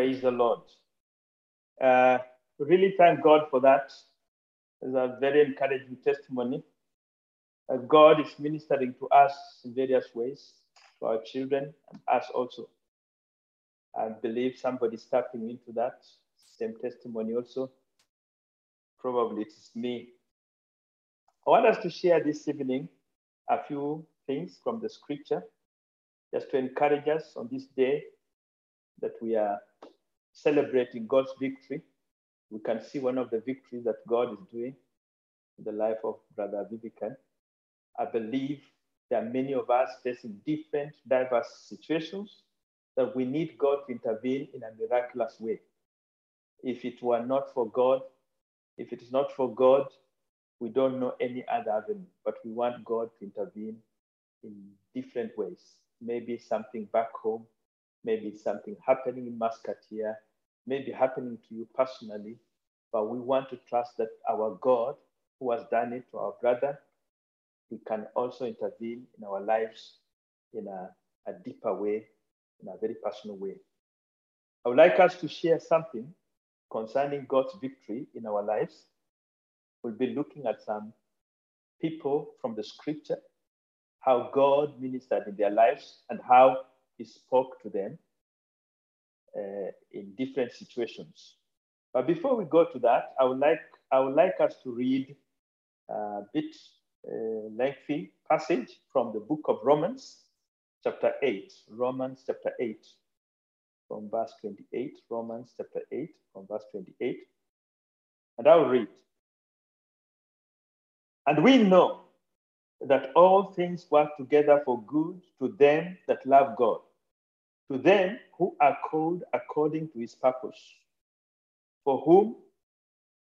Praise the Lord. Uh, really thank God for that. It's a very encouraging testimony. Uh, God is ministering to us in various ways, to our children and us also. I believe somebody's tapping into that same testimony also. Probably it's me. I want us to share this evening a few things from the scripture just to encourage us on this day that we are celebrating God's victory. We can see one of the victories that God is doing in the life of Brother Vivican. I believe there are many of us facing different, diverse situations that we need God to intervene in a miraculous way. If it were not for God, if it is not for God, we don't know any other avenue, but we want God to intervene in different ways. Maybe something back home, maybe something happening in Muscatia, maybe happening to you personally, but we want to trust that our God, who has done it to our brother, he can also intervene in our lives in a, a deeper way, in a very personal way. I would like us to share something concerning God's victory in our lives. We'll be looking at some people from the scripture, how God ministered in their lives, and how he spoke to them uh, in different situations. But before we go to that, I would like, I would like us to read a bit uh, lengthy passage from the book of Romans, chapter 8. Romans chapter 8, from verse 28. Romans chapter 8, from verse 28. And I'll read. And we know that all things work together for good to them that love God, to them who are called according to his purpose, for whom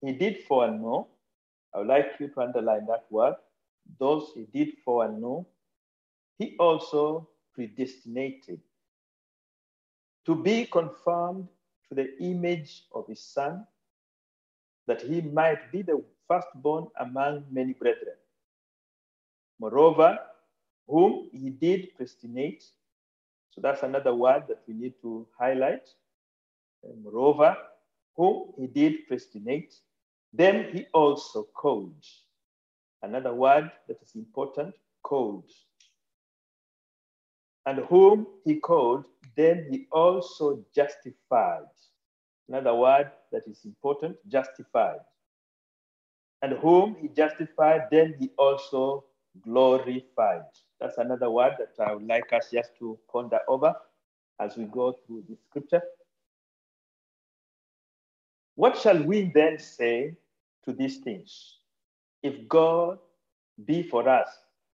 he did foreknow. I would like you to underline that word. Those he did foreknow, he also predestinated to be conformed to the image of his son, that he might be the firstborn among many brethren. Moreover, whom he did predestinate, so that's another word that we need to highlight. And moreover, whom he did predestinate, them he also called. Another word that is important, called. And whom he called, then he also justified. Another word that is important, justified. And whom he justified, then he also glorified. That's another word that I would like us just to ponder over as we go through the scripture. What shall we then say to these things? If God be for us,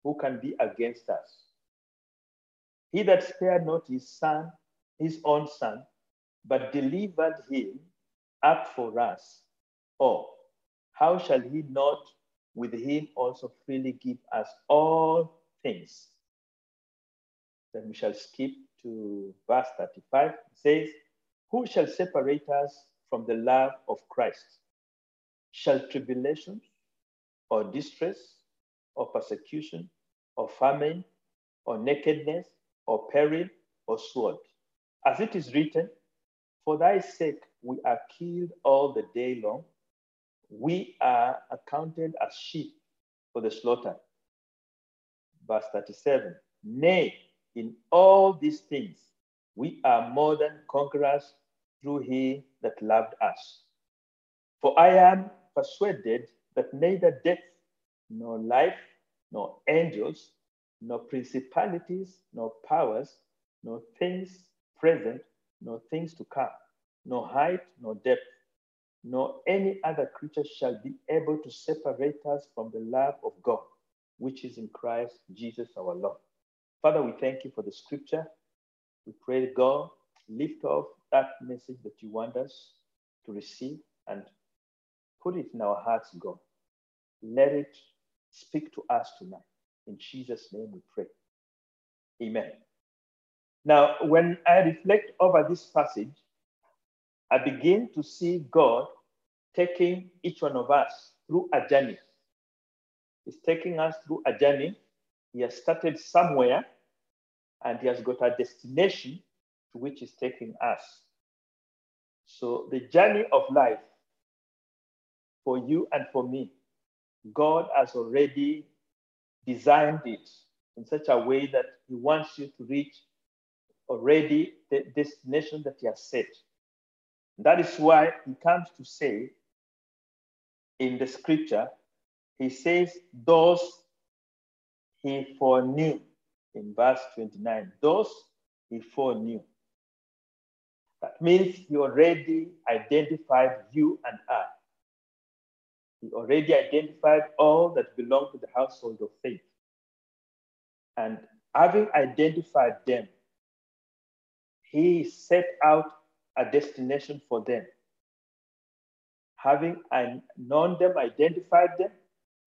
who can be against us? He that spared not his son, his own son, but delivered him up for us. Oh, how shall he not with him also freely give us all things? Then we shall skip to verse 35. It says, Who shall separate us from the love of Christ? Shall tribulation or distress or persecution or famine or nakedness or peril or sword? As it is written, For thy sake we are killed all the day long. We are accounted as sheep for the slaughter. Verse 37 Nay, in all these things, we are more than conquerors through he that loved us. For I am persuaded that neither death, nor life, nor angels, nor principalities, nor powers, nor things present, nor things to come, nor height, nor depth, nor any other creature shall be able to separate us from the love of God, which is in Christ Jesus our Lord. Father, we thank you for the scripture. We pray, God, lift off that message that you want us to receive and put it in our hearts, God. Let it speak to us tonight. In Jesus' name we pray. Amen. Now, when I reflect over this passage, I begin to see God taking each one of us through a journey. He's taking us through a journey. He has started somewhere and he has got a destination to which he's taking us. So the journey of life for you and for me, God has already designed it in such a way that He wants you to reach already the destination that He has set. That is why He comes to say in the scripture, He says, Those He foreknew, in verse 29, those He foreknew. That means He already identified you and I. He already identified all that belong to the household of faith. And having identified them, he set out a destination for them. Having known them, identified them,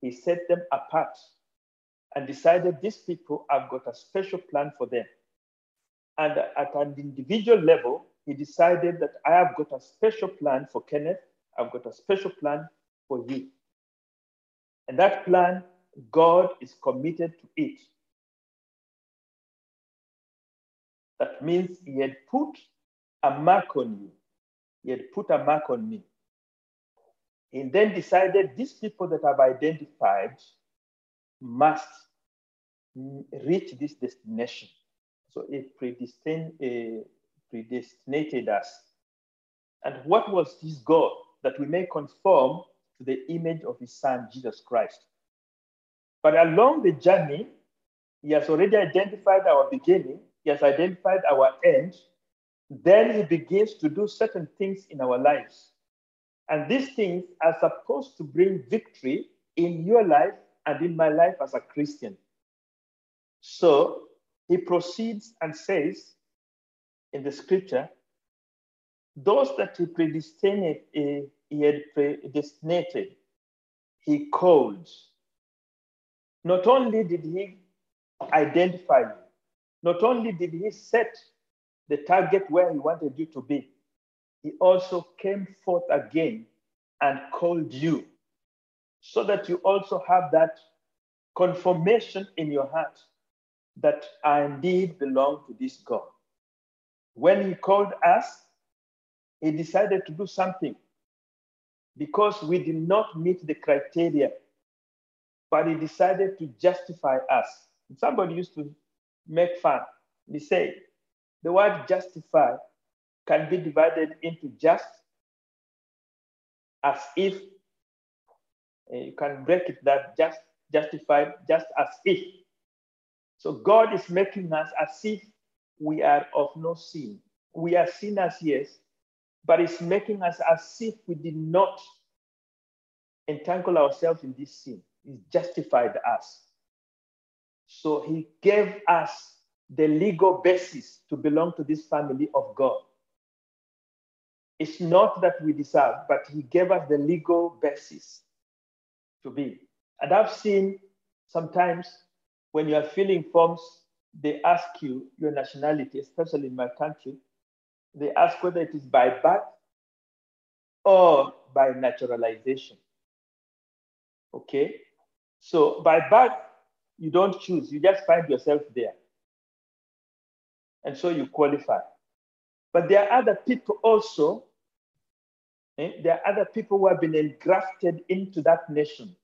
he set them apart and decided these people have got a special plan for them. And at an individual level, he decided that I have got a special plan for Kenneth, I've got a special plan for you. And that plan, God is committed to it. That means he had put a mark on you. He had put a mark on me. He then decided these people that I've identified must reach this destination. So it predestined, uh, predestinated us. And what was his goal? That we may conform to the image of his son, Jesus Christ. But along the journey, he has already identified our beginning, he has identified our end. Then he begins to do certain things in our lives. And these things are supposed to bring victory in your life and in my life as a Christian. So he proceeds and says in the scripture, those that he predestinated, he had predestinated, he called. Not only did he identify you, not only did he set the target where he wanted you to be, he also came forth again and called you so that you also have that confirmation in your heart that I indeed belong to this God. When he called us, he decided to do something because we did not meet the criteria, but he decided to justify us. Somebody used to make fun. They say the word justify can be divided into just, as if, uh, you can break it that just justified, just as if. So God is making us as if we are of no sin. We are sinners, yes, but it's making us as if we did not entangle ourselves in this sin. He justified us. So he gave us the legal basis to belong to this family of God. It's not that we deserve, but he gave us the legal basis to be. And I've seen sometimes when you are filling forms, they ask you your nationality, especially in my country. They ask whether it is by birth or by naturalization. Okay? So by birth, you don't choose, you just find yourself there. And so you qualify. But there are other people also, eh? there are other people who have been engrafted into that nation.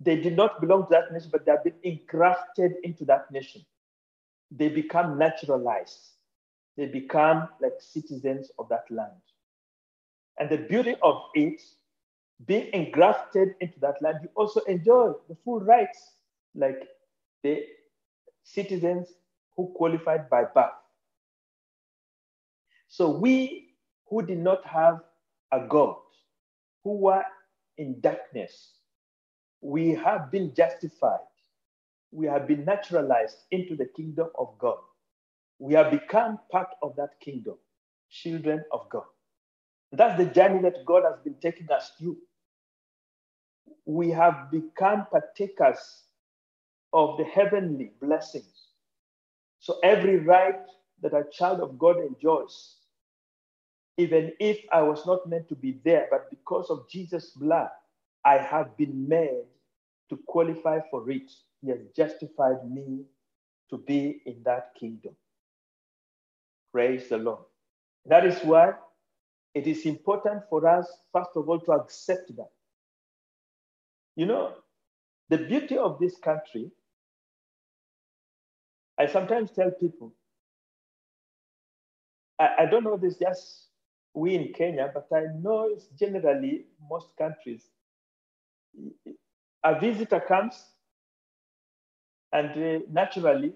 They did not belong to that nation, but they have been engrafted into that nation. They become naturalized. They become like citizens of that land. And the beauty of it being engrafted into that land, you also enjoy the full rights like the citizens who qualified by birth. So we who did not have a God, who were in darkness, we have been justified. We have been naturalized into the kingdom of God. We have become part of that kingdom, children of God. That's the journey that God has been taking us through we have become partakers of the heavenly blessings. So every right that a child of God enjoys, even if I was not meant to be there, but because of Jesus' blood, I have been made to qualify for it. He has justified me to be in that kingdom. Praise the Lord. That is why it is important for us, first of all, to accept that. You know, the beauty of this country, I sometimes tell people, I, I don't know this just we in Kenya, but I know it's generally most countries. A visitor comes, and uh, naturally,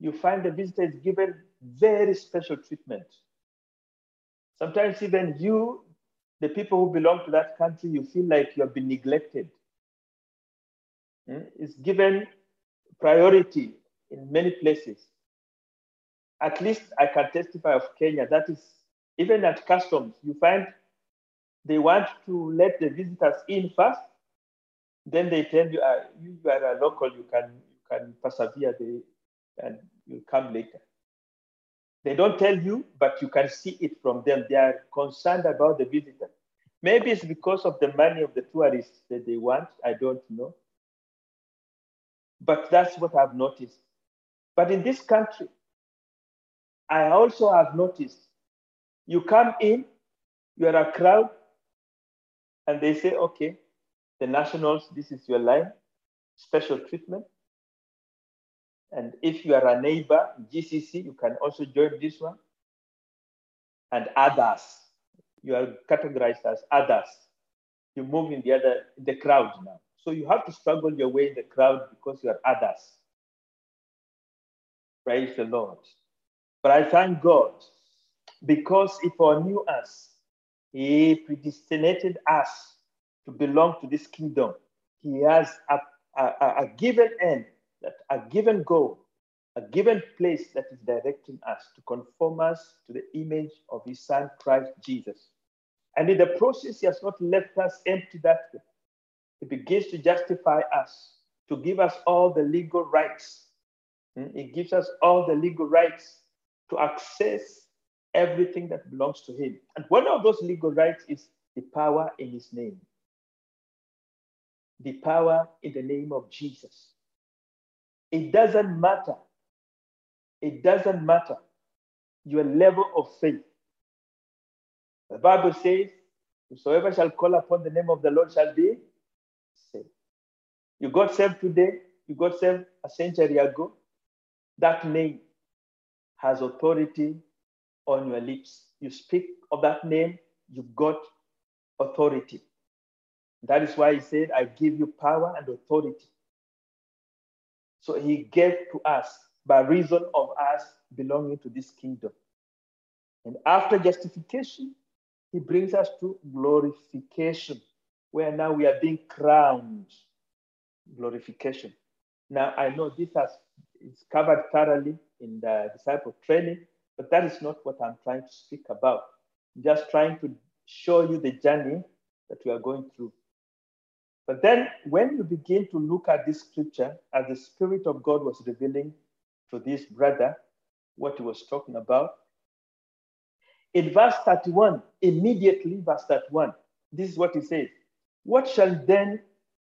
you find the visitor is given very special treatment. Sometimes, even you, the people who belong to that country, you feel like you have been neglected. Mm? It's given priority in many places. At least I can testify of Kenya. That is, even at customs, you find they want to let the visitors in first. Then they tell you, uh, you are a local, you can you can persevere, the, and you come later. They don't tell you, but you can see it from them. They are concerned about the visitor. Maybe it's because of the money of the tourists that they want. I don't know. But that's what I've noticed. But in this country, I also have noticed you come in, you are a crowd, and they say, okay, the nationals, this is your line, special treatment. And if you are a neighbor, GCC, you can also join this one. And others, you are categorized as others. You move in the other, the crowd now. So you have to struggle your way in the crowd because you are others. Praise the Lord. But I thank God because He foreknew us, He predestinated us to belong to this kingdom. He has a, a, a given end that a given goal, a given place that is directing us to conform us to the image of his son, Christ Jesus. And in the process, he has not left us empty that way. He begins to justify us, to give us all the legal rights. Hmm? He gives us all the legal rights to access everything that belongs to him. And one of those legal rights is the power in his name. The power in the name of Jesus. It doesn't matter. It doesn't matter your level of faith. The Bible says, Whosoever shall call upon the name of the Lord shall be saved. You got saved today, you got saved a century ago. That name has authority on your lips. You speak of that name, you've got authority. That is why he said, I give you power and authority so he gave to us by reason of us belonging to this kingdom. And after justification, he brings us to glorification, where now we are being crowned. Glorification. Now, I know this has is covered thoroughly in the disciple training, but that is not what I'm trying to speak about. I'm just trying to show you the journey that we are going through. But then when you begin to look at this scripture, as the Spirit of God was revealing to this brother what he was talking about, in verse 31, immediately verse 31, this is what he says. What shall then,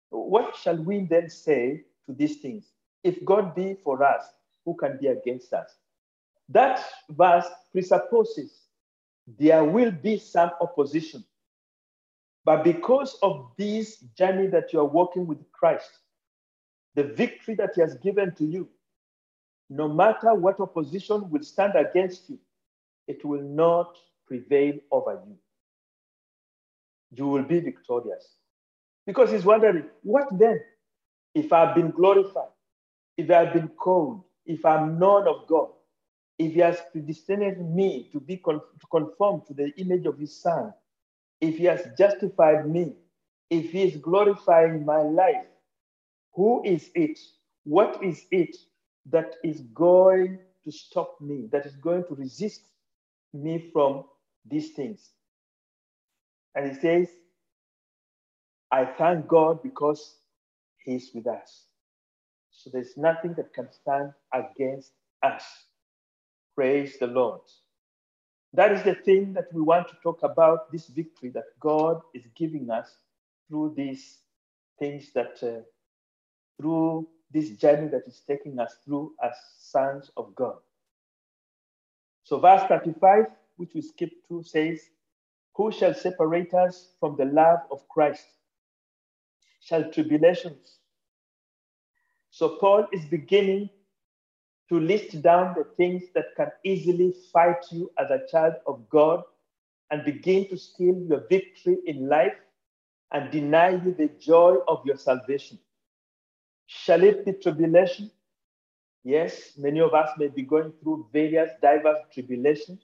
what shall we then say to these things? If God be for us, who can be against us? That verse presupposes there will be some opposition but because of this journey that you are walking with Christ, the victory that He has given to you, no matter what opposition will stand against you, it will not prevail over you. You will be victorious. Because He's wondering, what then? If I've been glorified, if I've been called, if I'm known of God, if He has predestined me to be con- to to the image of His Son, if he has justified me, if he is glorifying my life, who is it? What is it that is going to stop me, that is going to resist me from these things? And he says, I thank God because he's with us. So there's nothing that can stand against us. Praise the Lord. That is the thing that we want to talk about this victory that God is giving us through these things that, uh, through this journey that is taking us through as sons of God. So, verse 35, which we skip to, says, Who shall separate us from the love of Christ? Shall tribulations? So Paul is beginning to list down the things that can easily fight you as a child of God and begin to steal your victory in life and deny you the joy of your salvation. Shall it be tribulation? Yes, many of us may be going through various diverse tribulations,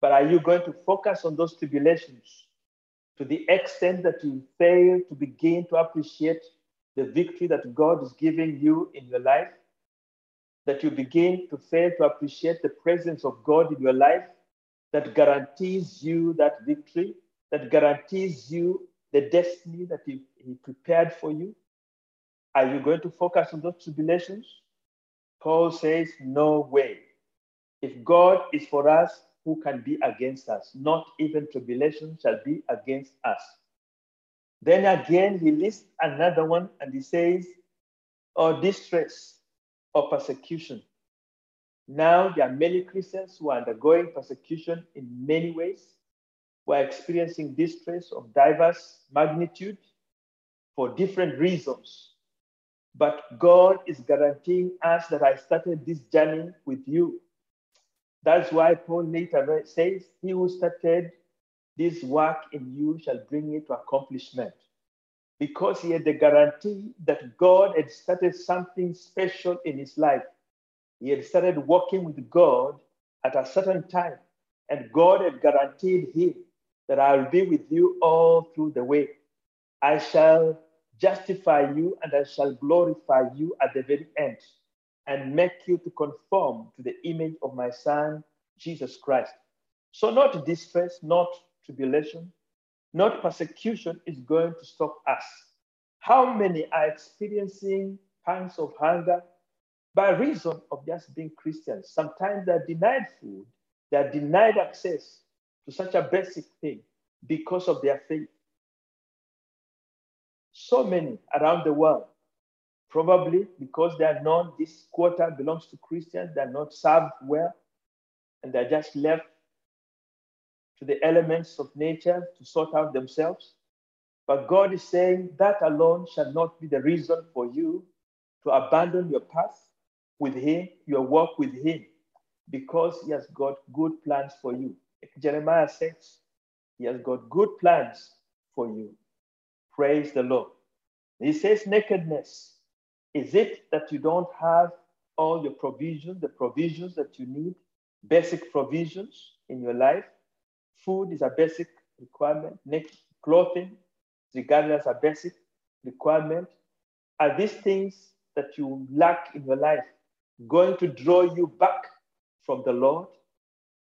but are you going to focus on those tribulations to the extent that you fail to begin to appreciate the victory that God is giving you in your life? That you begin to fail to appreciate the presence of God in your life that guarantees you that victory, that guarantees you the destiny that He, he prepared for you? Are you going to focus on those tribulations? Paul says, No way. If God is for us, who can be against us? Not even tribulation shall be against us. Then again, he lists another one and he says, or distress or persecution. Now, there are many Christians who are undergoing persecution in many ways, who are experiencing distress of diverse magnitude for different reasons. But God is guaranteeing us that I started this journey with you. That's why Paul later says, He who started this work in you shall bring it to accomplishment. Because he had the guarantee that God had started something special in his life. He had started working with God at a certain time, and God had guaranteed him that I will be with you all through the way. I shall justify you and I shall glorify you at the very end and make you to conform to the image of my son, Jesus Christ. So, not distress, not tribulation, not persecution is going to stop us. How many are experiencing pangs of hunger by reason of just being Christians? Sometimes they're denied food, they're denied access to such a basic thing because of their faith. So many around the world, probably because they are known this quarter belongs to Christians, they're not served well, and they're just left to the elements of nature to sort out themselves. But God is saying that alone shall not be the reason for you to abandon your path with Him, your walk with Him, because He has got good plans for you. Jeremiah says, He has got good plans for you. Praise the Lord. He says, nakedness. Is it that you don't have all your provisions, the provisions that you need, basic provisions in your life? Food is a basic requirement. Next, clothing is regarded as a basic requirement. Are these things that you lack in your life going to draw you back from the Lord?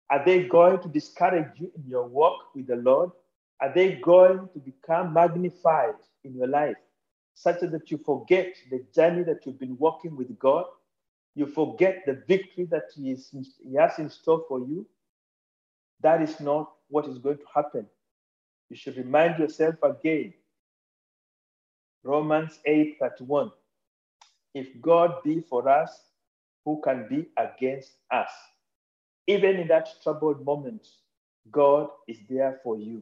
Are they going to discourage you in your walk with the Lord? Are they going to become magnified in your life such that you forget the journey that you've been walking with God? You forget the victory that He, is, he has in store for you? That is not what is going to happen. You should remind yourself again. Romans 8 31. If God be for us, who can be against us? Even in that troubled moment, God is there for you.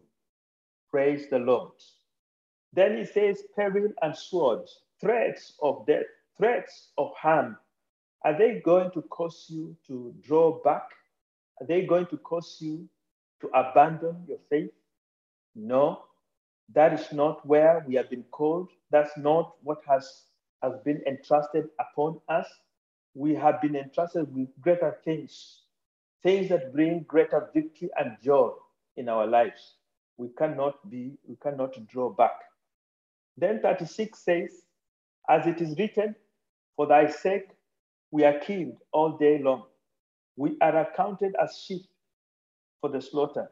Praise the Lord. Then he says, peril and swords, threats of death, threats of harm. Are they going to cause you to draw back? Are they going to cause you to abandon your faith? No, that is not where we have been called. That's not what has, has been entrusted upon us. We have been entrusted with greater things, things that bring greater victory and joy in our lives. We cannot be, we cannot draw back. Then 36 says, As it is written, For thy sake we are killed all day long. We are accounted as sheep for the slaughter.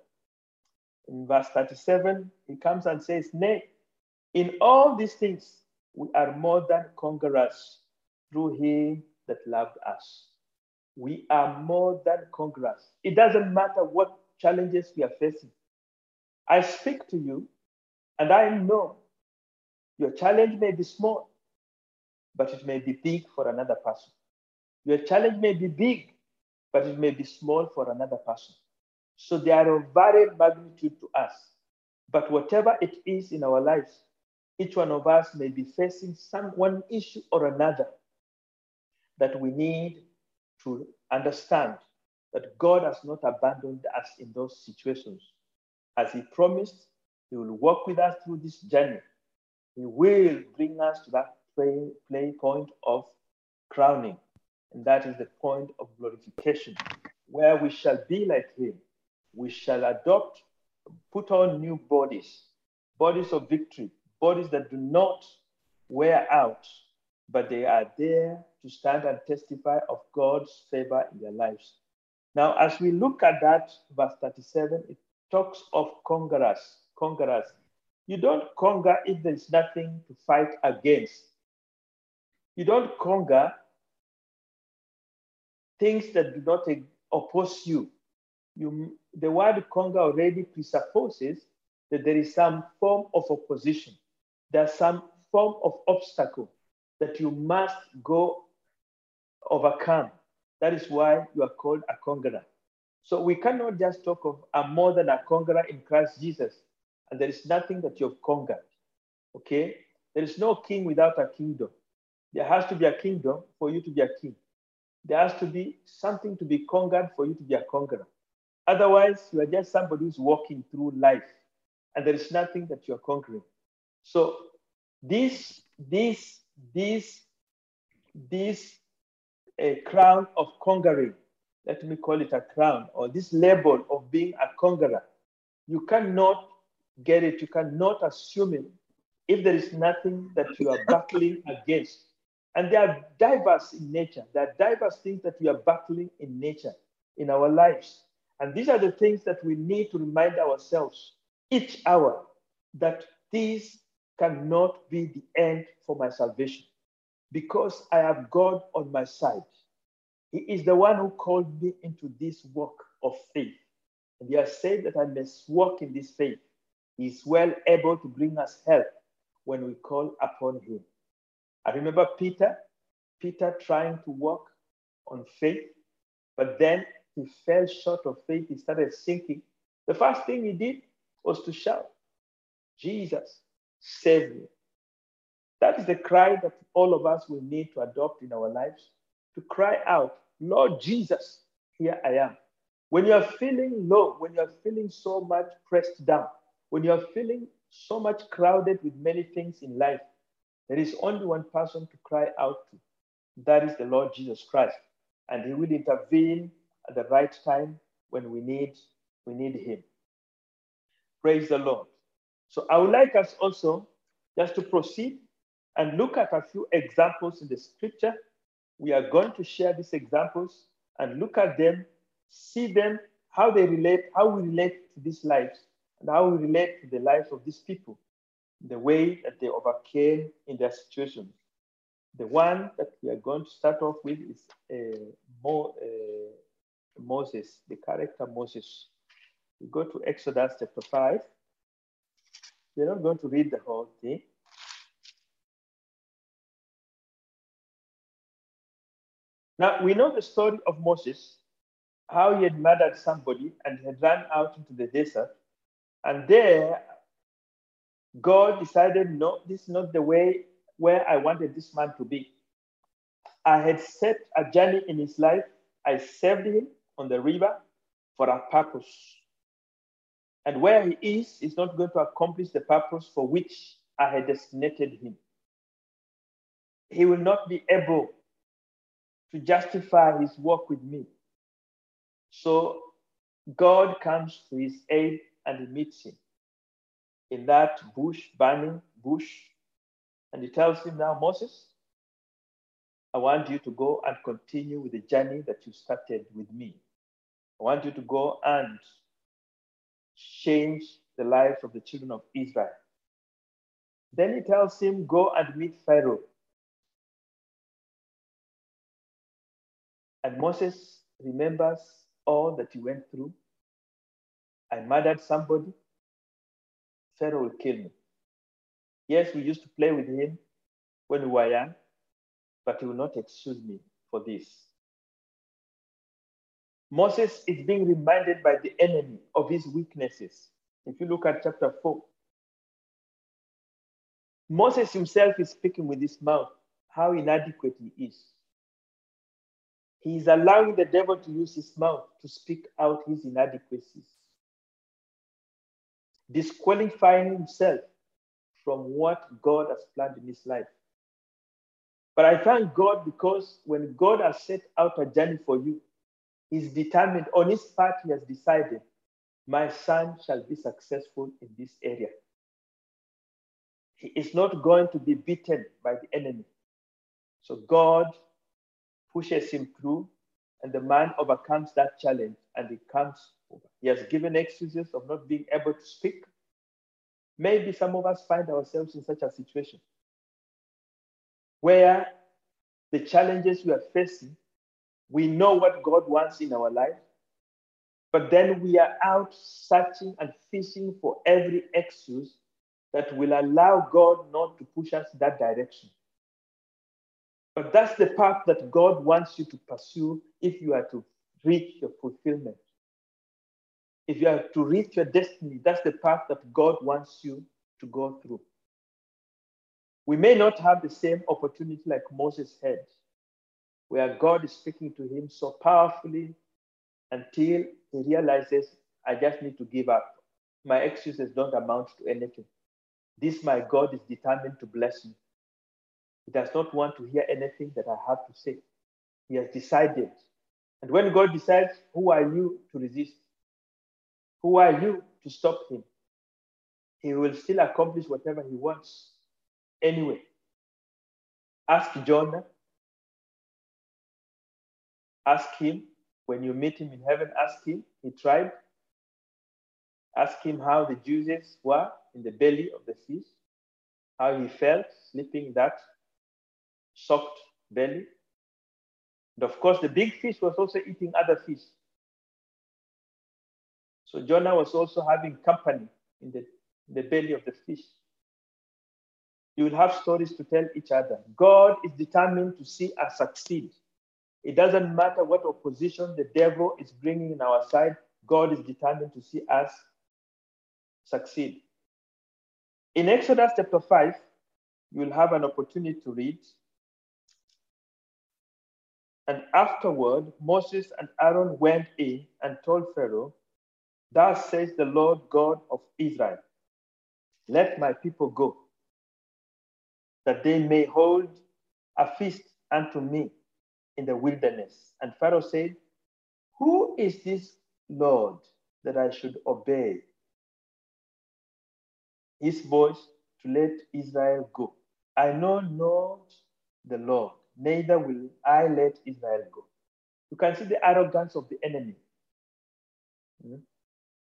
In verse 37, he comes and says, Nay, in all these things we are more than conquerors through him that loved us. We are more than conquerors. It doesn't matter what challenges we are facing. I speak to you, and I know your challenge may be small, but it may be big for another person. Your challenge may be big, but it may be small for another person. So they are of varied magnitude to us. But whatever it is in our lives, each one of us may be facing some one issue or another that we need to understand that God has not abandoned us in those situations. As He promised, He will walk with us through this journey. He will bring us to that play, play point of crowning. And that is the point of glorification, where we shall be like Him. We shall adopt, put on new bodies, bodies of victory, bodies that do not wear out, but they are there to stand and testify of God's favor in their lives. Now, as we look at that, verse 37, it talks of conquerors. Conquerors. You don't conquer if there is nothing to fight against. You don't conquer things that do not oppose you. you the word conga already presupposes that there is some form of opposition. There's some form of obstacle that you must go overcome. That is why you are called a conqueror. So we cannot just talk of a more than a conqueror in Christ Jesus, and there is nothing that you've conquered. Okay? There is no king without a kingdom. There has to be a kingdom for you to be a king. There has to be something to be conquered for you to be a conqueror. Otherwise, you are just somebody who's walking through life, and there is nothing that you are conquering. So this, this, this, this a crown of conquering. Let me call it a crown or this label of being a conqueror. You cannot get it, you cannot assume it if there is nothing that you are battling against. And they are diverse in nature. There are diverse things that we are battling in nature, in our lives. And these are the things that we need to remind ourselves each hour that these cannot be the end for my salvation because I have God on my side. He is the one who called me into this work of faith. And he has said that I must walk in this faith. He is well able to bring us help when we call upon him. I remember Peter, Peter trying to walk on faith, but then he fell short of faith. He started sinking. The first thing he did was to shout, Jesus, save me. That is the cry that all of us will need to adopt in our lives to cry out, Lord Jesus, here I am. When you are feeling low, when you are feeling so much pressed down, when you are feeling so much crowded with many things in life, there is only one person to cry out to. That is the Lord Jesus Christ. And he will intervene at the right time when we need, we need him. Praise the Lord. So I would like us also just to proceed and look at a few examples in the scripture. We are going to share these examples and look at them, see them, how they relate, how we relate to these lives, and how we relate to the lives of these people, the way that they overcame in their situation. The one that we are going to start off with is uh, Mo, uh, Moses, the character Moses. We go to Exodus chapter 5. We're not going to read the whole thing. Now, we know the story of Moses, how he had murdered somebody and had run out into the desert. And there, God decided, no, this is not the way where I wanted this man to be. I had set a journey in his life. I saved him on the river for a purpose. And where he is, is not going to accomplish the purpose for which I had designated him. He will not be able to justify his work with me. So God comes to his aid and meets him in that bush, burning bush. And he tells him now, Moses, I want you to go and continue with the journey that you started with me. I want you to go and change the lives of the children of Israel. Then he tells him, Go and meet Pharaoh. And Moses remembers all that he went through. I murdered somebody. Pharaoh will kill me. Yes, we used to play with him when we were young, but he will not excuse me for this. Moses is being reminded by the enemy of his weaknesses. If you look at chapter 4, Moses himself is speaking with his mouth how inadequate he is. He is allowing the devil to use his mouth to speak out his inadequacies, disqualifying himself from what God has planned in his life. But I thank God because when God has set out a journey for you, He's determined, on his part, he has decided, my son shall be successful in this area. He is not going to be beaten by the enemy. So God pushes him through, and the man overcomes that challenge and he comes. He has given excuses of not being able to speak. Maybe some of us find ourselves in such a situation where the challenges we are facing, we know what God wants in our life, but then we are out searching and fishing for every excuse that will allow God not to push us that direction. But that's the path that God wants you to pursue if you are to reach your fulfillment. If you are to reach your destiny, that's the path that God wants you to go through. We may not have the same opportunity like Moses had, where God is speaking to him so powerfully until he realizes, I just need to give up. My excuses don't amount to anything. This, my God, is determined to bless me. He does not want to hear anything that I have to say. He has decided. And when God decides, who are you to resist? Who are you to stop him? He will still accomplish whatever he wants. Anyway, ask Jonah. Ask him when you meet him in heaven, ask him. He tried. Ask him how the juices were in the belly of the fish, how he felt sleeping that soaked belly. And of course, the big fish was also eating other fish. So Jonah was also having company in the, the belly of the fish. You will have stories to tell each other. God is determined to see us succeed. It doesn't matter what opposition the devil is bringing in our side, God is determined to see us succeed. In Exodus chapter 5, you will have an opportunity to read. And afterward, Moses and Aaron went in and told Pharaoh, Thus says the Lord God of Israel, let my people go, that they may hold a feast unto me in the wilderness. And Pharaoh said, Who is this Lord that I should obey? His voice to let Israel go. I know not the Lord, neither will I let Israel go. You can see the arrogance of the enemy. Hmm?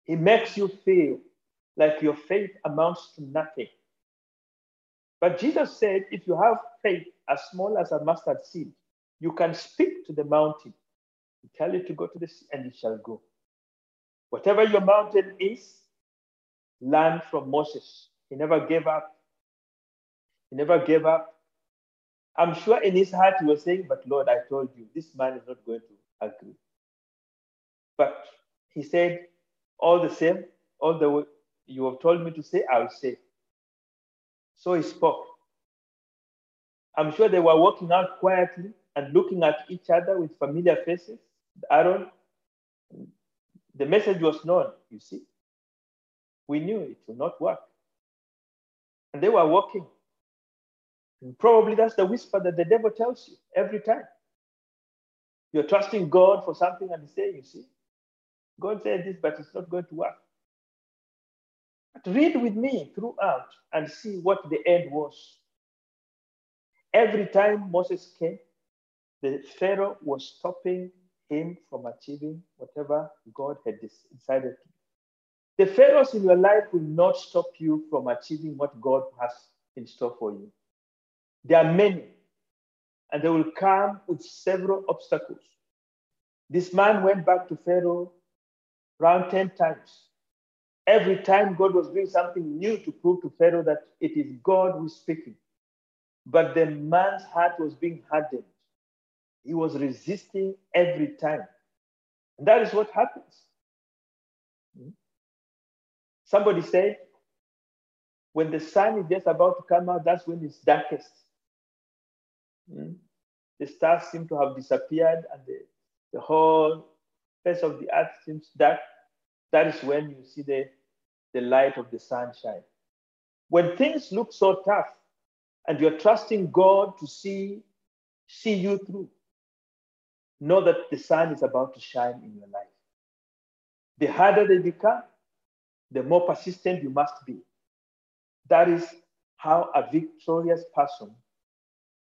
He makes you feel like your faith amounts to nothing. But Jesus said, if you have faith as small as a mustard seed, you can speak to the mountain, tell it to go to the sea, and it shall go. Whatever your mountain is, learn from Moses. He never gave up. He never gave up. I'm sure in his heart he was saying, But Lord, I told you, this man is not going to agree. But he said, All the same, all the way you have told me to say, I'll say. So he spoke. I'm sure they were walking out quietly and looking at each other with familiar faces. Aaron, the message was known, you see. We knew it would not work. And they were walking. And probably that's the whisper that the devil tells you every time. You're trusting God for something and he's saying, you see, God said this, but it's not going to work. But read with me throughout and see what the end was. Every time Moses came, the Pharaoh was stopping him from achieving whatever God had decided to. The Pharaohs in your life will not stop you from achieving what God has in store for you. There are many, and they will come with several obstacles. This man went back to Pharaoh around 10 times. Every time God was doing something new to prove to Pharaoh that it is God who is speaking. But the man's heart was being hardened. He was resisting every time. And that is what happens. Somebody said, when the sun is just about to come out, that's when it's darkest. Hmm? The stars seem to have disappeared and the, the whole face of the earth seems dark. That is when you see the, the light of the sunshine. When things look so tough and you're trusting God to see, see you through, know that the sun is about to shine in your life. The harder they become, the more persistent you must be. That is how a victorious person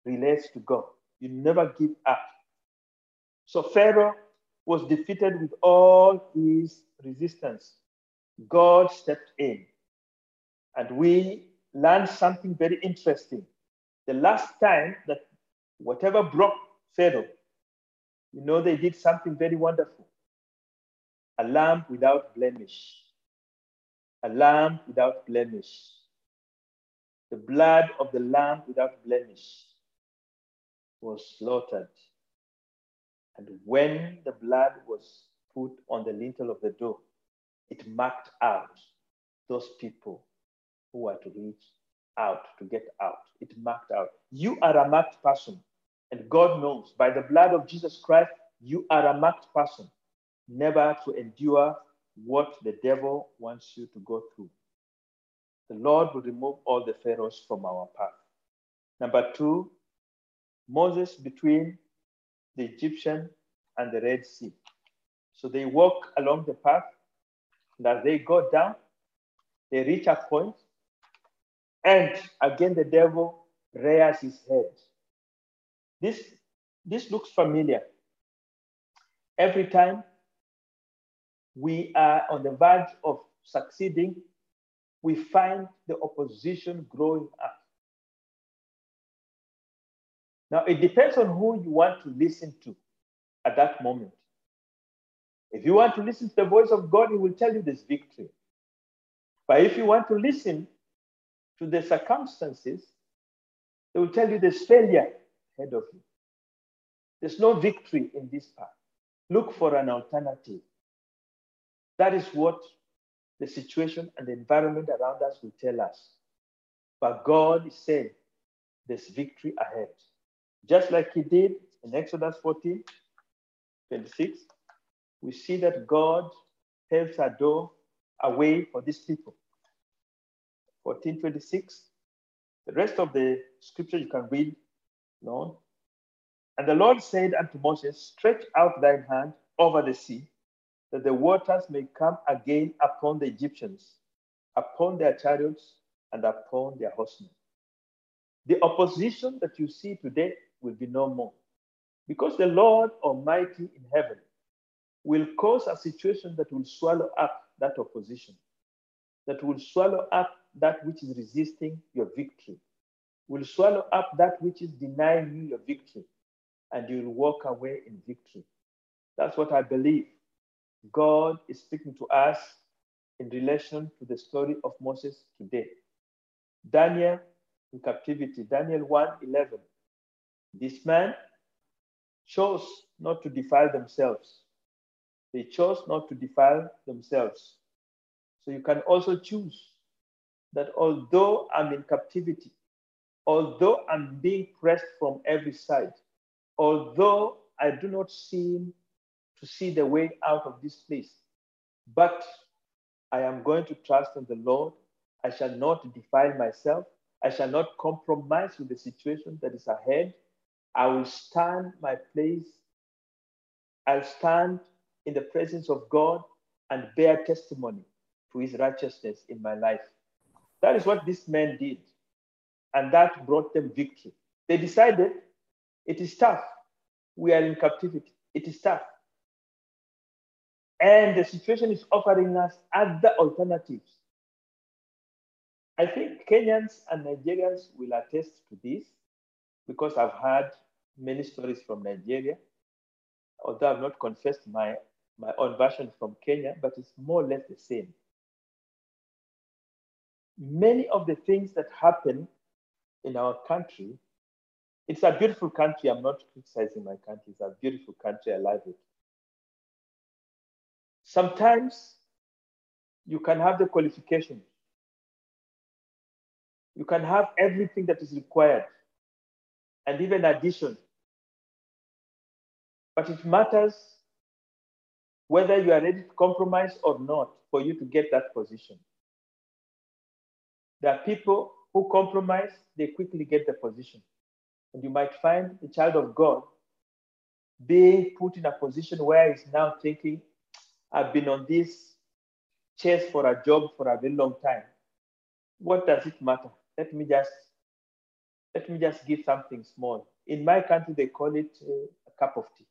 relates to God. You never give up. So Pharaoh was defeated with all his resistance. God stepped in. And we learned something very interesting. The last time that whatever broke Pharaoh, you know, they did something very wonderful. A lamb without blemish. A lamb without blemish. The blood of the lamb without blemish was slaughtered. And when the blood was put on the lintel of the door, it marked out those people who were to reach out, to get out. It marked out. You are a marked person. And God knows by the blood of Jesus Christ, you are a marked person, never to endure what the devil wants you to go through. The Lord will remove all the pharaohs from our path. Number two, Moses between the Egyptian and the Red Sea. So they walk along the path, and as they go down, they reach a point, and again the devil rears his head. This, this looks familiar. Every time we are on the verge of succeeding, we find the opposition growing up. Now, it depends on who you want to listen to at that moment. If you want to listen to the voice of God, He will tell you this victory. But if you want to listen to the circumstances, they will tell you there's failure ahead of you. There's no victory in this path. Look for an alternative. That is what the situation and the environment around us will tell us. But God is saying there's victory ahead. Just like He did in Exodus 14, 26, we see that God helps a door, a way for these people. 1426. The rest of the scripture you can read. No. And the Lord said unto Moses, Stretch out thine hand over the sea, that the waters may come again upon the Egyptians, upon their chariots, and upon their horsemen. The opposition that you see today will be no more. Because the Lord Almighty in heaven will cause a situation that will swallow up that opposition, that will swallow up that which is resisting your victory, will swallow up that which is denying you your victory, and you will walk away in victory. That's what I believe. God is speaking to us in relation to the story of Moses today. Daniel in captivity, Daniel 1 11. This man chose not to defile themselves. They chose not to defile themselves. So you can also choose that although I'm in captivity, although I'm being pressed from every side, although I do not seem to see the way out of this place, but I am going to trust in the Lord. I shall not defile myself. I shall not compromise with the situation that is ahead. I will stand my place. I'll stand in the presence of God and bear testimony to his righteousness in my life. That is what this man did. And that brought them victory. They decided it is tough. We are in captivity. It is tough. And the situation is offering us other alternatives. I think Kenyans and Nigerians will attest to this because I've heard many stories from Nigeria, although I've not confessed my, my own version from Kenya, but it's more or less the same. Many of the things that happen in our country, it's a beautiful country. I'm not criticizing my country. It's a beautiful country. I love it. Sometimes you can have the qualifications, you can have everything that is required, and even addition. But it matters whether you are ready to compromise or not for you to get that position. There are people who compromise, they quickly get the position. And you might find a child of God being put in a position where he's now thinking, I've been on this chase for a job for a very long time. What does it matter? Let me just let me just give something small. In my country, they call it uh, a cup of tea.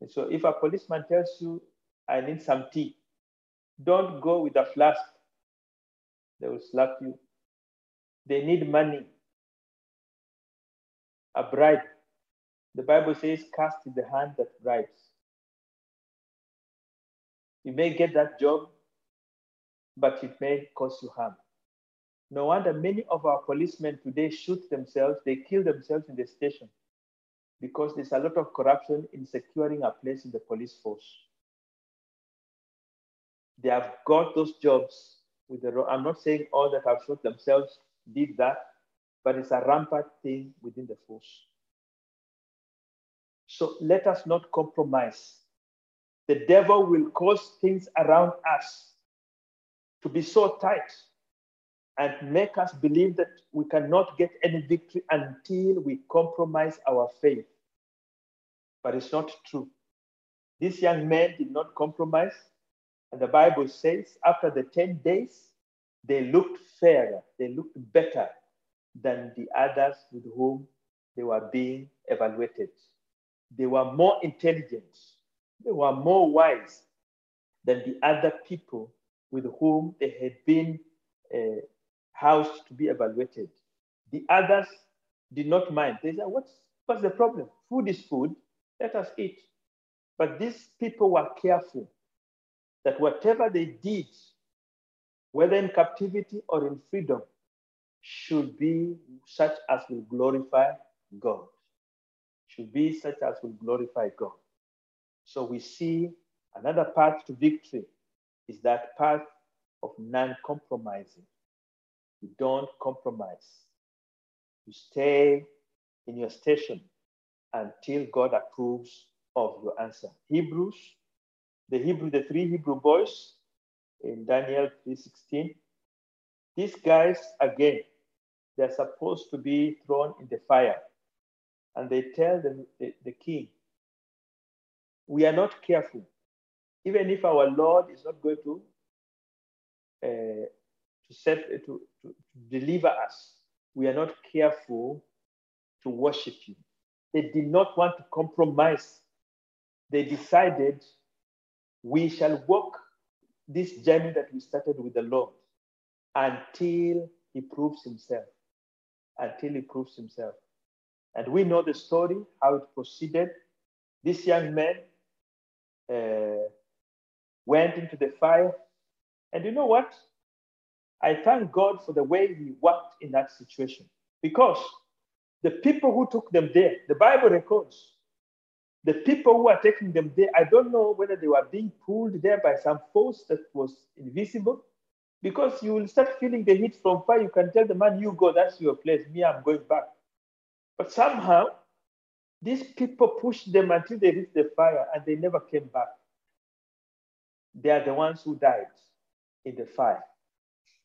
And so if a policeman tells you, I need some tea, don't go with a flask. They will slap you. They need money, a bribe. The Bible says, cast in the hand that bribes. You may get that job, but it may cause you harm. No wonder many of our policemen today shoot themselves, they kill themselves in the station because there's a lot of corruption in securing a place in the police force. They have got those jobs with the. I'm not saying all that have shot themselves did that, but it's a rampant thing within the force. So let us not compromise. The devil will cause things around us to be so tight and make us believe that we cannot get any victory until we compromise our faith. But it's not true. This young man did not compromise. And the Bible says after the 10 days, they looked fairer, they looked better than the others with whom they were being evaluated. They were more intelligent, they were more wise than the other people with whom they had been uh, housed to be evaluated. The others did not mind. They said, what's, what's the problem? Food is food, let us eat. But these people were careful that whatever they did, whether in captivity or in freedom, should be such as will glorify God. Should be such as will glorify God. So we see another path to victory is that path of non compromising. You don't compromise. You stay in your station until God approves of your answer. Hebrews, the Hebrew, the three Hebrew boys in Daniel 3:16. These guys, again, they're supposed to be thrown in the fire. And they tell the, the, the king, we are not careful. Even if our Lord is not going to uh, to to, to deliver us. We are not careful to worship you. They did not want to compromise. They decided we shall walk this journey that we started with the Lord until he proves himself. Until he proves himself. And we know the story, how it proceeded. This young man uh, went into the fire. And you know what? I thank God for the way He worked in that situation because the people who took them there, the Bible records, the people who are taking them there, I don't know whether they were being pulled there by some force that was invisible. Because you will start feeling the heat from fire. You can tell the man, You go, that's your place. Me, I'm going back. But somehow, these people pushed them until they reached the fire and they never came back. They are the ones who died in the fire.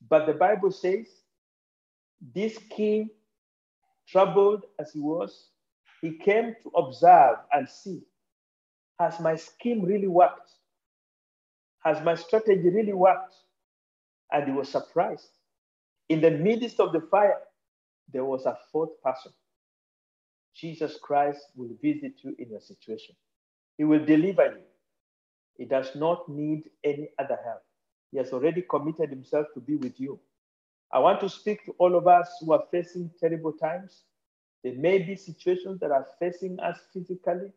But the Bible says this king, troubled as he was, he came to observe and see has my scheme really worked? Has my strategy really worked? And he was surprised. In the midst of the fire, there was a fourth person. Jesus Christ will visit you in your situation. He will deliver you. He does not need any other help. He has already committed himself to be with you. I want to speak to all of us who are facing terrible times. There may be situations that are facing us physically,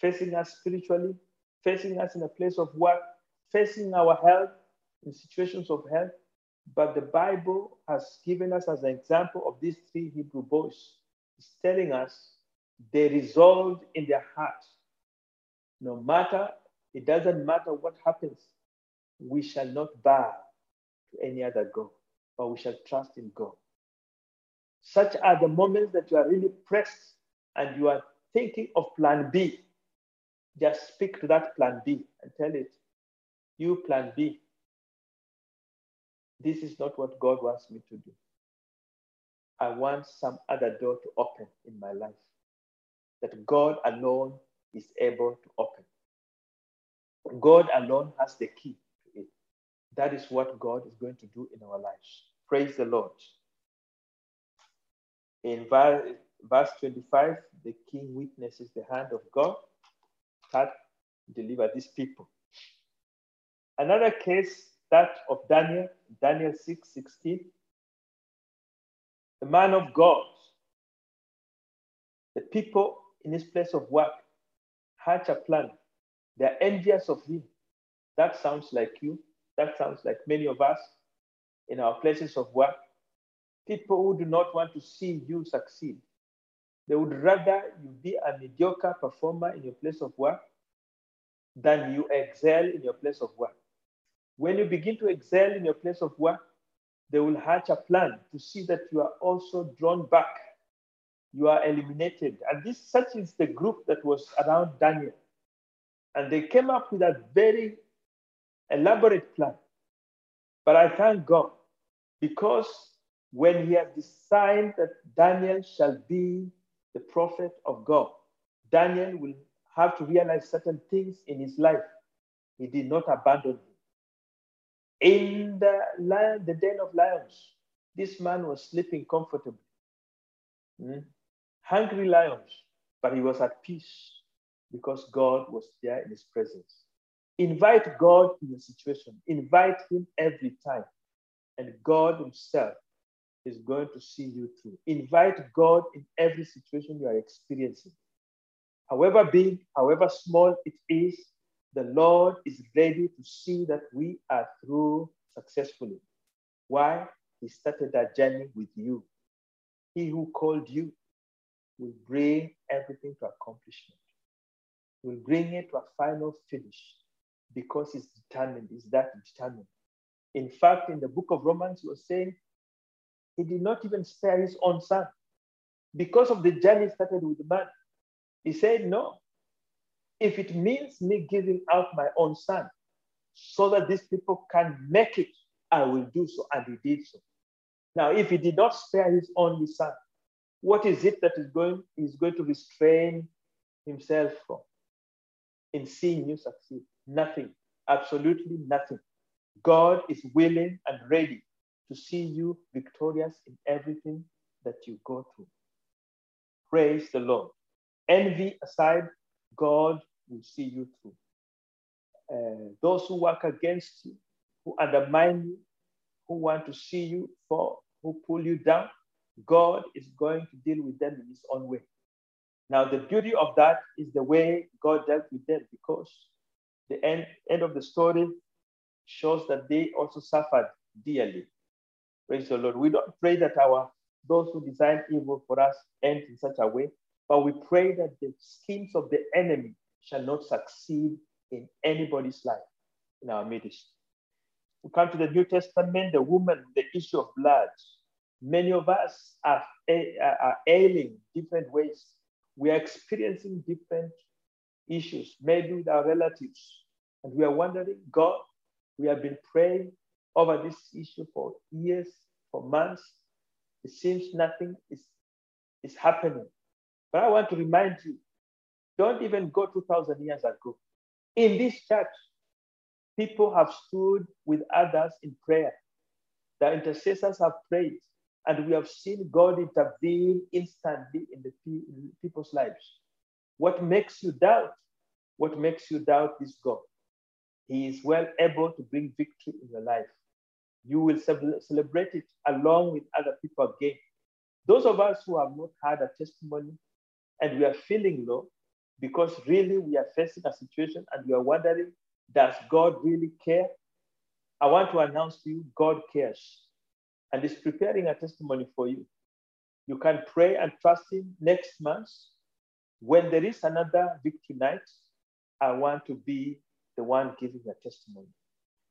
facing us spiritually, facing us in a place of work, facing our health in situations of health. But the Bible has given us as an example of these three Hebrew boys. It's telling us they resolved in their heart, no matter It doesn't matter what happens, we shall not bow to any other God, but we shall trust in God. Such are the moments that you are really pressed and you are thinking of plan B. Just speak to that plan B and tell it, you plan B. This is not what God wants me to do. I want some other door to open in my life that God alone is able to open. God alone has the key. That is what God is going to do in our lives. Praise the Lord. In verse 25, the king witnesses the hand of God that delivered these people. Another case, that of Daniel, Daniel 6 16. The man of God, the people in his place of work hatch a plan. They're envious of him. That sounds like you. That sounds like many of us in our places of work. People who do not want to see you succeed. They would rather you be a mediocre performer in your place of work than you excel in your place of work. When you begin to excel in your place of work, they will hatch a plan to see that you are also drawn back. You are eliminated. And this such is the group that was around Daniel. And they came up with a very elaborate plan. But I thank God because when he had decided that Daniel shall be the prophet of God, Daniel will have to realize certain things in his life. He did not abandon him. In the, lion, the den of lions, this man was sleeping comfortably. Hmm? Hungry lions, but he was at peace because God was there in his presence. Invite God in your situation, invite him every time, and God himself is going to see you through. Invite God in every situation you are experiencing. However big, however small it is, the Lord is ready to see that we are through successfully. Why? He started that journey with you. He who called you will bring everything to accomplishment, will bring it to a final finish because he's determined, he's that determined. In fact, in the book of Romans, he was saying he did not even spare his own son because of the journey started with the man. He said, No, if it means me giving out my own son so that these people can make it, I will do so. And he did so. Now, if he did not spare his only son, what is it that is going, is going to restrain himself from in seeing you succeed? Nothing, absolutely nothing. God is willing and ready to see you victorious in everything that you go through. Praise the Lord. Envy aside, God will see you through. Uh, those who work against you, who undermine you, who want to see you fall, who pull you down, God is going to deal with them in his own way. Now, the beauty of that is the way God dealt with them because the end, end of the story shows that they also suffered dearly. Praise the Lord. We don't pray that our those who design evil for us end in such a way, but we pray that the schemes of the enemy shall not succeed in anybody's life in our midst. We come to the New Testament, the woman, the issue of blood. Many of us are, are ailing different ways. We are experiencing different issues, maybe with our relatives. And we are wondering, God, we have been praying over this issue for years, for months. It seems nothing is, is happening. But I want to remind you don't even go 2,000 years ago. In this church, people have stood with others in prayer. The intercessors have prayed, and we have seen God intervene instantly in the people's lives. What makes you doubt? What makes you doubt this God? He is well able to bring victory in your life. You will celebrate it along with other people again. Those of us who have not had a testimony and we are feeling low, because really we are facing a situation and we are wondering, does God really care? I want to announce to you, God cares and is preparing a testimony for you. You can pray and trust Him next month. When there is another victory night, I want to be the one giving a testimony.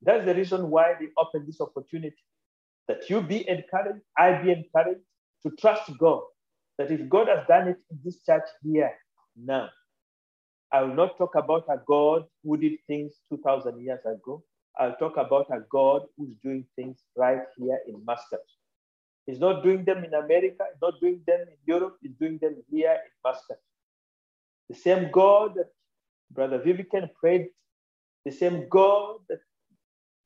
That's the reason why they open this opportunity that you be encouraged, I be encouraged to trust God. That if God has done it in this church here now, I will not talk about a God who did things 2,000 years ago. I'll talk about a God who's doing things right here in Muscat. He's not doing them in America, he's not doing them in Europe, he's doing them here in Muscat. The same God that Brother Vivican prayed, the same God that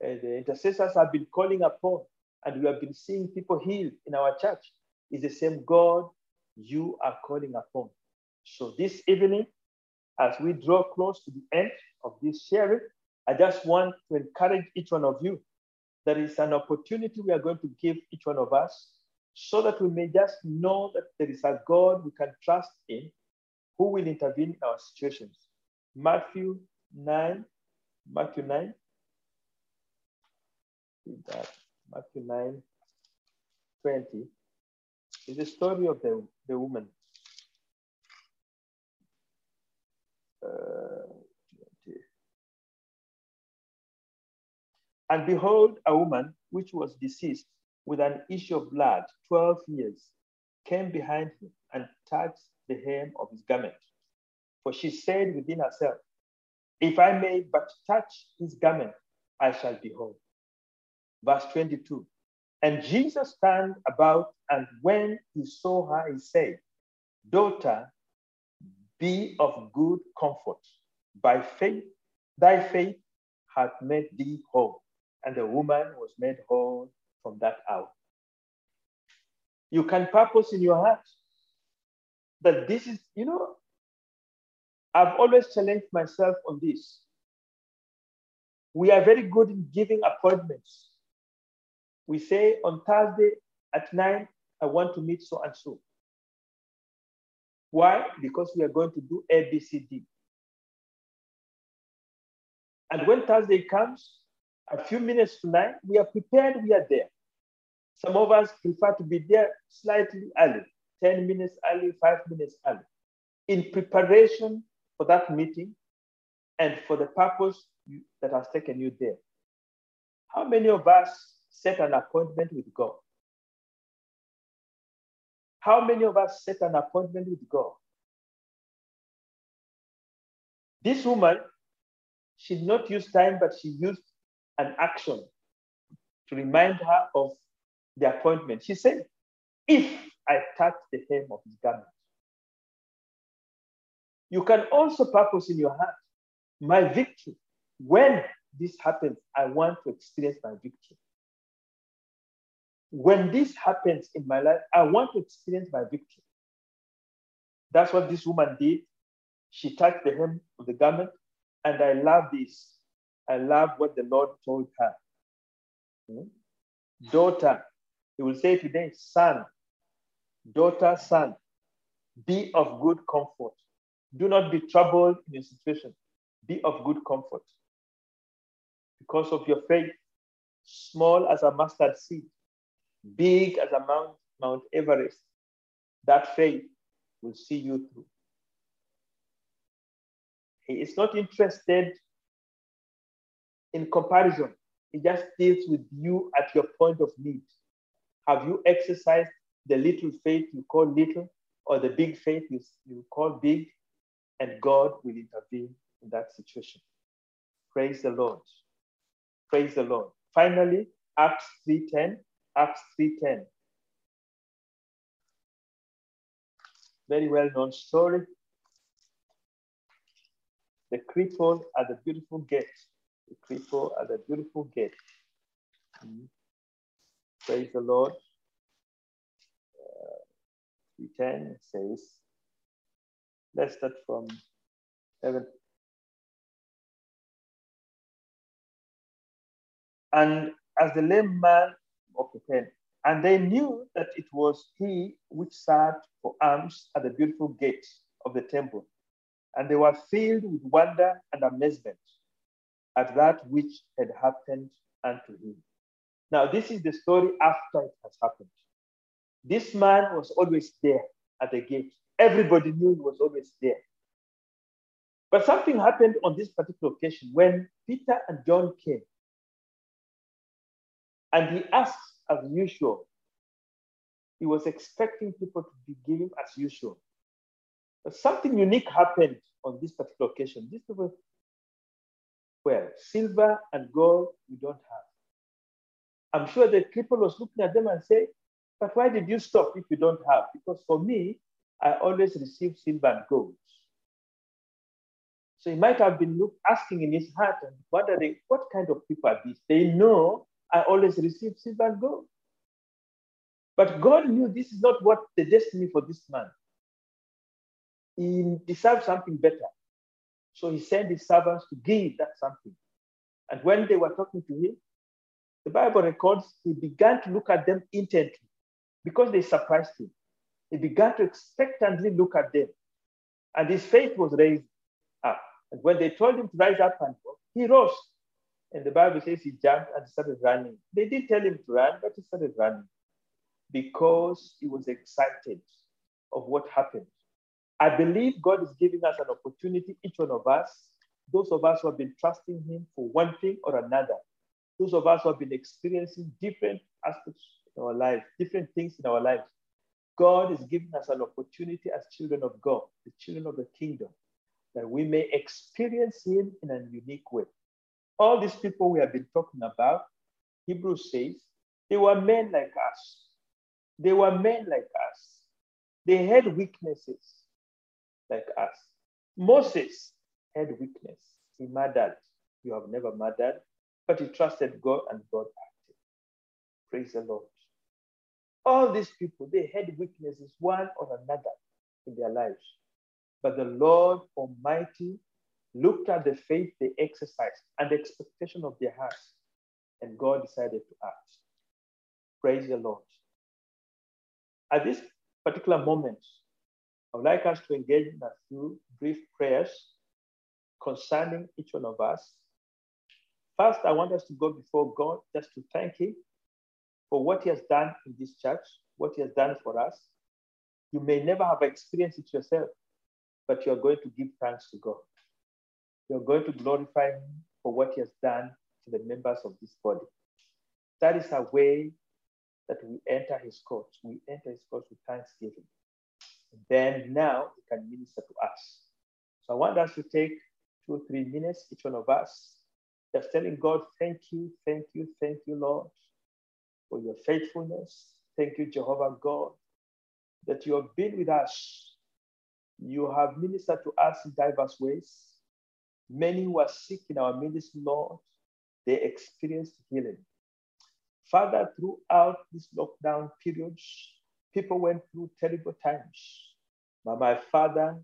uh, the intercessors have been calling upon, and we have been seeing people healed in our church, is the same God you are calling upon. So this evening, as we draw close to the end of this sharing, I just want to encourage each one of you. There is an opportunity we are going to give each one of us so that we may just know that there is a God we can trust in who will intervene in our situations. Matthew 9, Matthew 9. That Matthew 9, 20 is the story of the, the woman. Uh, and behold, a woman which was deceased with an issue of blood 12 years came behind him and touched the hem of his garment. For she said within herself, If I may but touch his garment, I shall be whole. Verse 22 And Jesus turned about, and when he saw her, he said, Daughter, be of good comfort. By faith, thy faith hath made thee whole. And the woman was made whole from that hour. You can purpose in your heart that this is, you know, I've always challenged myself on this. We are very good in giving appointments. We say on Thursday at nine, I want to meet so and so. Why? Because we are going to do A, B, C, D. And when Thursday comes, a few minutes to nine, we are prepared, we are there. Some of us prefer to be there slightly early, 10 minutes early, five minutes early, in preparation for that meeting and for the purpose that has taken you there. How many of us set an appointment with God? How many of us set an appointment with God? This woman, she did not use time, but she used an action to remind her of the appointment. She said, If I touch the hem of his garment. You can also purpose in your heart, my victory. When this happens, I want to experience my victory. When this happens in my life, I want to experience my victory. That's what this woman did. She touched the hem of the garment, and I love this. I love what the Lord told her. Hmm? Daughter, he will say to them, son, daughter, son, be of good comfort. Do not be troubled in your situation. Be of good comfort. Because of your faith, small as a mustard seed, big as a Mount, Mount Everest, that faith will see you through. He is not interested in comparison. He just deals with you at your point of need. Have you exercised the little faith you call little or the big faith you, you call big? And God will intervene in that situation. Praise the Lord. Praise the Lord. Finally, Acts 3.10. Acts 3.10. Very well-known story. The cripple at the beautiful gate. The cripple at the beautiful gate. Mm-hmm. Praise the Lord. Uh, 3.10 says, let's start from seven. And as the lame man, okay, 10, and they knew that it was he which sat for alms at the beautiful gate of the temple. And they were filled with wonder and amazement at that which had happened unto him. Now, this is the story after it has happened. This man was always there at the gate. Everybody knew he was always there. But something happened on this particular occasion when Peter and John came. And he asked as usual. He was expecting people to be giving as usual. But something unique happened on this particular occasion. These people, well, silver and gold we don't have. I'm sure the people was looking at them and say, but why did you stop if you don't have? Because for me, I always receive silver and gold. So he might have been look, asking in his heart and wondering, what kind of people are these? They know I always receive silver and gold. But God knew this is not what the destiny for this man. He deserved something better. So he sent his servants to give that something. And when they were talking to him, the Bible records he began to look at them intently because they surprised him. He began to expectantly look at them. And his faith was raised up. And when they told him to rise up and walk, he rose. And the Bible says he jumped and started running. They didn't tell him to run, but he started running because he was excited of what happened. I believe God is giving us an opportunity, each one of us, those of us who have been trusting Him for one thing or another, those of us who have been experiencing different aspects in our lives, different things in our lives. God is giving us an opportunity as children of God, the children of the kingdom, that we may experience Him in a unique way. All these people we have been talking about, Hebrews says, they were men like us. They were men like us. They had weaknesses like us. Moses had weakness. He murdered. You have never murdered, but he trusted God and God acted. Praise the Lord. All these people, they had weaknesses, one or another, in their lives. But the Lord Almighty looked at the faith they exercised and the expectation of their hearts, and God decided to act. Praise the Lord. At this particular moment, I would like us to engage in a few brief prayers concerning each one of us. First, I want us to go before God just to thank Him for what He has done in this church, what He has done for us. You may never have experienced it yourself, but you are going to give thanks to God. You are going to glorify Him for what He has done to the members of this body. That is a way that we enter His courts. We enter His courts with thanksgiving. And then now He can minister to us. So I want us to take two or three minutes, each one of us, just telling God, thank you, thank you, thank you, Lord for your faithfulness. Thank you, Jehovah God, that you have been with us. You have ministered to us in diverse ways. Many who are sick in our ministry, Lord, they experienced healing. Father, throughout this lockdown periods, people went through terrible times. But my Father,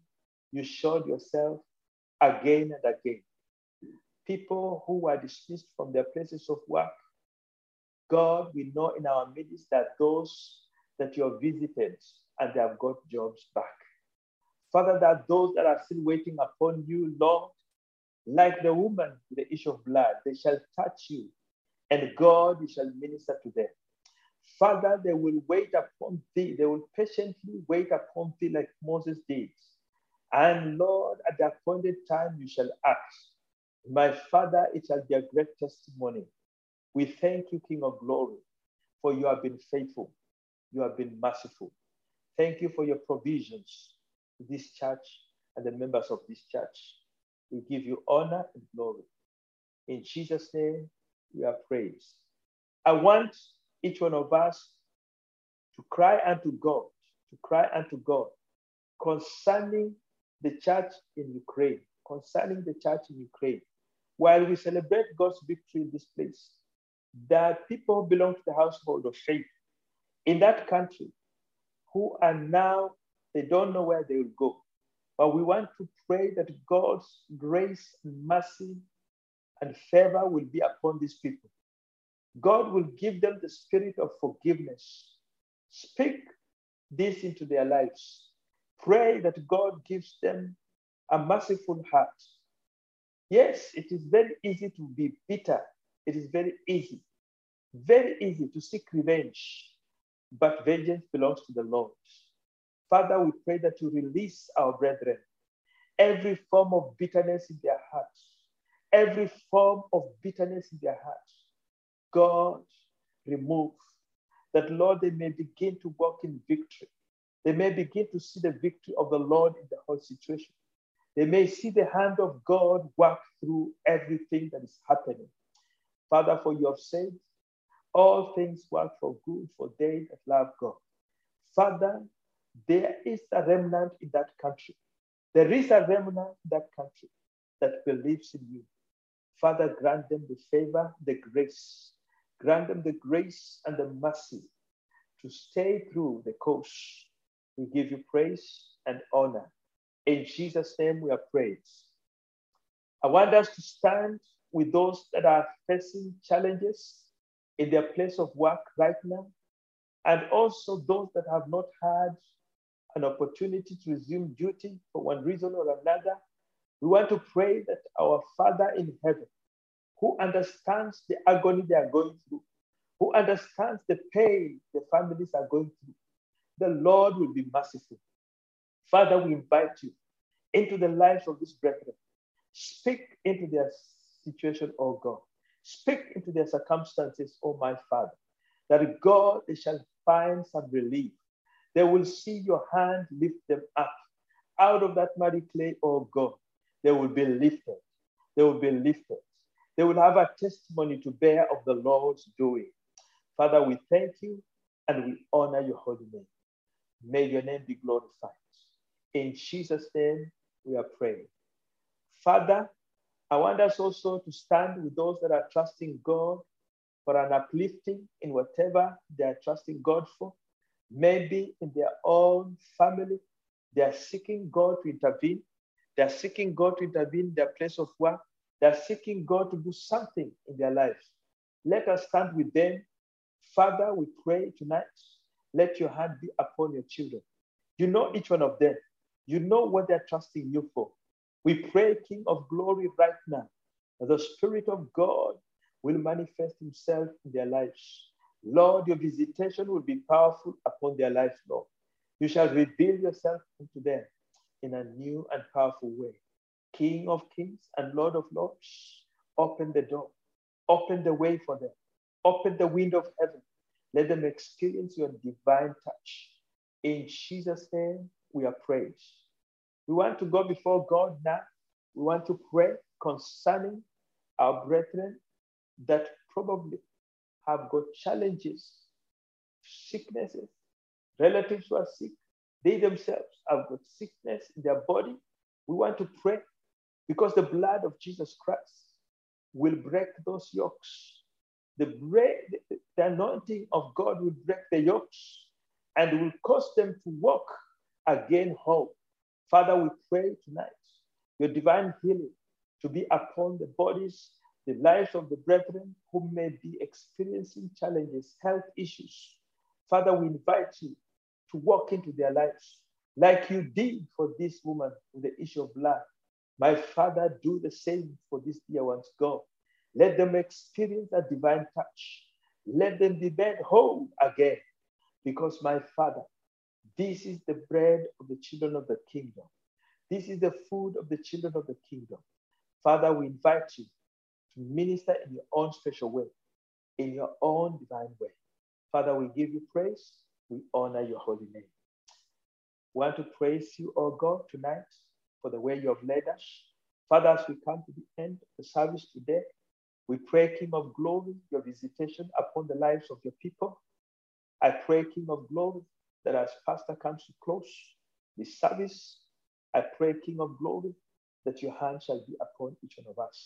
you showed yourself again and again. People who were dismissed from their places of work, God, we know in our midst that those that you have visited and they have got jobs back. Father, that those that are still waiting upon you, Lord, like the woman with the issue of blood, they shall touch you, and God you shall minister to them. Father, they will wait upon thee, they will patiently wait upon thee like Moses did. And Lord, at the appointed time you shall act. My Father, it shall be a great testimony we thank you, King of glory, for you have been faithful. You have been merciful. Thank you for your provisions to this church and the members of this church. We give you honor and glory. In Jesus' name, we are praised. I want each one of us to cry unto God, to cry unto God concerning the church in Ukraine, concerning the church in Ukraine. While we celebrate God's victory in this place, that people belong to the household of faith in that country who are now, they don't know where they will go. But we want to pray that God's grace and mercy and favor will be upon these people. God will give them the spirit of forgiveness. Speak this into their lives. Pray that God gives them a merciful heart. Yes, it is very easy to be bitter. It is very easy. Very easy to seek revenge, but vengeance belongs to the Lord. Father, we pray that you release our brethren. every form of bitterness in their hearts, every form of bitterness in their hearts, God, remove that, Lord, they may begin to walk in victory. They may begin to see the victory of the Lord in the whole situation. They may see the hand of God work through everything that is happening. Father, for you have said, all things work for good for they that love God. Father, there is a remnant in that country. There is a remnant in that country that believes in you. Father, grant them the favor, the grace. Grant them the grace and the mercy to stay through the course. We give you praise and honor. In Jesus' name we are praised. I want us to stand with those that are facing challenges in their place of work right now, and also those that have not had an opportunity to resume duty for one reason or another. We want to pray that our Father in heaven, who understands the agony they are going through, who understands the pain the families are going through, the Lord will be merciful. Father, we invite you into the lives of these brethren. Speak into their situation, oh God. Speak into their circumstances, oh my Father, that God, they shall find some relief. They will see your hand lift them up out of that muddy clay, oh God. They will be lifted. They will be lifted. They will have a testimony to bear of the Lord's doing. Father, we thank you and we honor your holy name. May your name be glorified. In Jesus' name, we are praying. Father, I want us also to stand with those that are trusting God for an uplifting in whatever they are trusting God for. Maybe in their own family, they are seeking God to intervene. They are seeking God to intervene in their place of work. They are seeking God to do something in their lives. Let us stand with them. Father, we pray tonight, let your hand be upon your children. You know each one of them. You know what they're trusting you for. We pray, King of glory, right now, that the Spirit of God will manifest Himself in their lives. Lord, your visitation will be powerful upon their lives, Lord. You shall reveal yourself unto them in a new and powerful way. King of kings and Lord of lords, open the door, open the way for them, open the window of heaven. Let them experience your divine touch. In Jesus' name, we are praised. We want to go before God now. We want to pray concerning our brethren that probably have got challenges, sicknesses, relatives who are sick. They themselves have got sickness in their body. We want to pray because the blood of Jesus Christ will break those yokes. The, break, the anointing of God will break the yokes and will cause them to walk again home. Father, we pray tonight your divine healing to be upon the bodies, the lives of the brethren who may be experiencing challenges, health issues. Father, we invite you to walk into their lives like you did for this woman with the issue of blood. My Father, do the same for these dear ones, God. Let them experience a divine touch. Let them be made whole again. Because, my Father, this is the bread of the children of the kingdom. This is the food of the children of the kingdom. Father, we invite you to minister in your own special way, in your own divine way. Father, we give you praise. We honor your holy name. We want to praise you, oh God, tonight for the way you have led us. Father, as we come to the end of the service today, we pray, King of glory, your visitation upon the lives of your people. I pray, King of glory, that as Pastor comes to close this service, I pray, King of glory, that your hand shall be upon each one of us.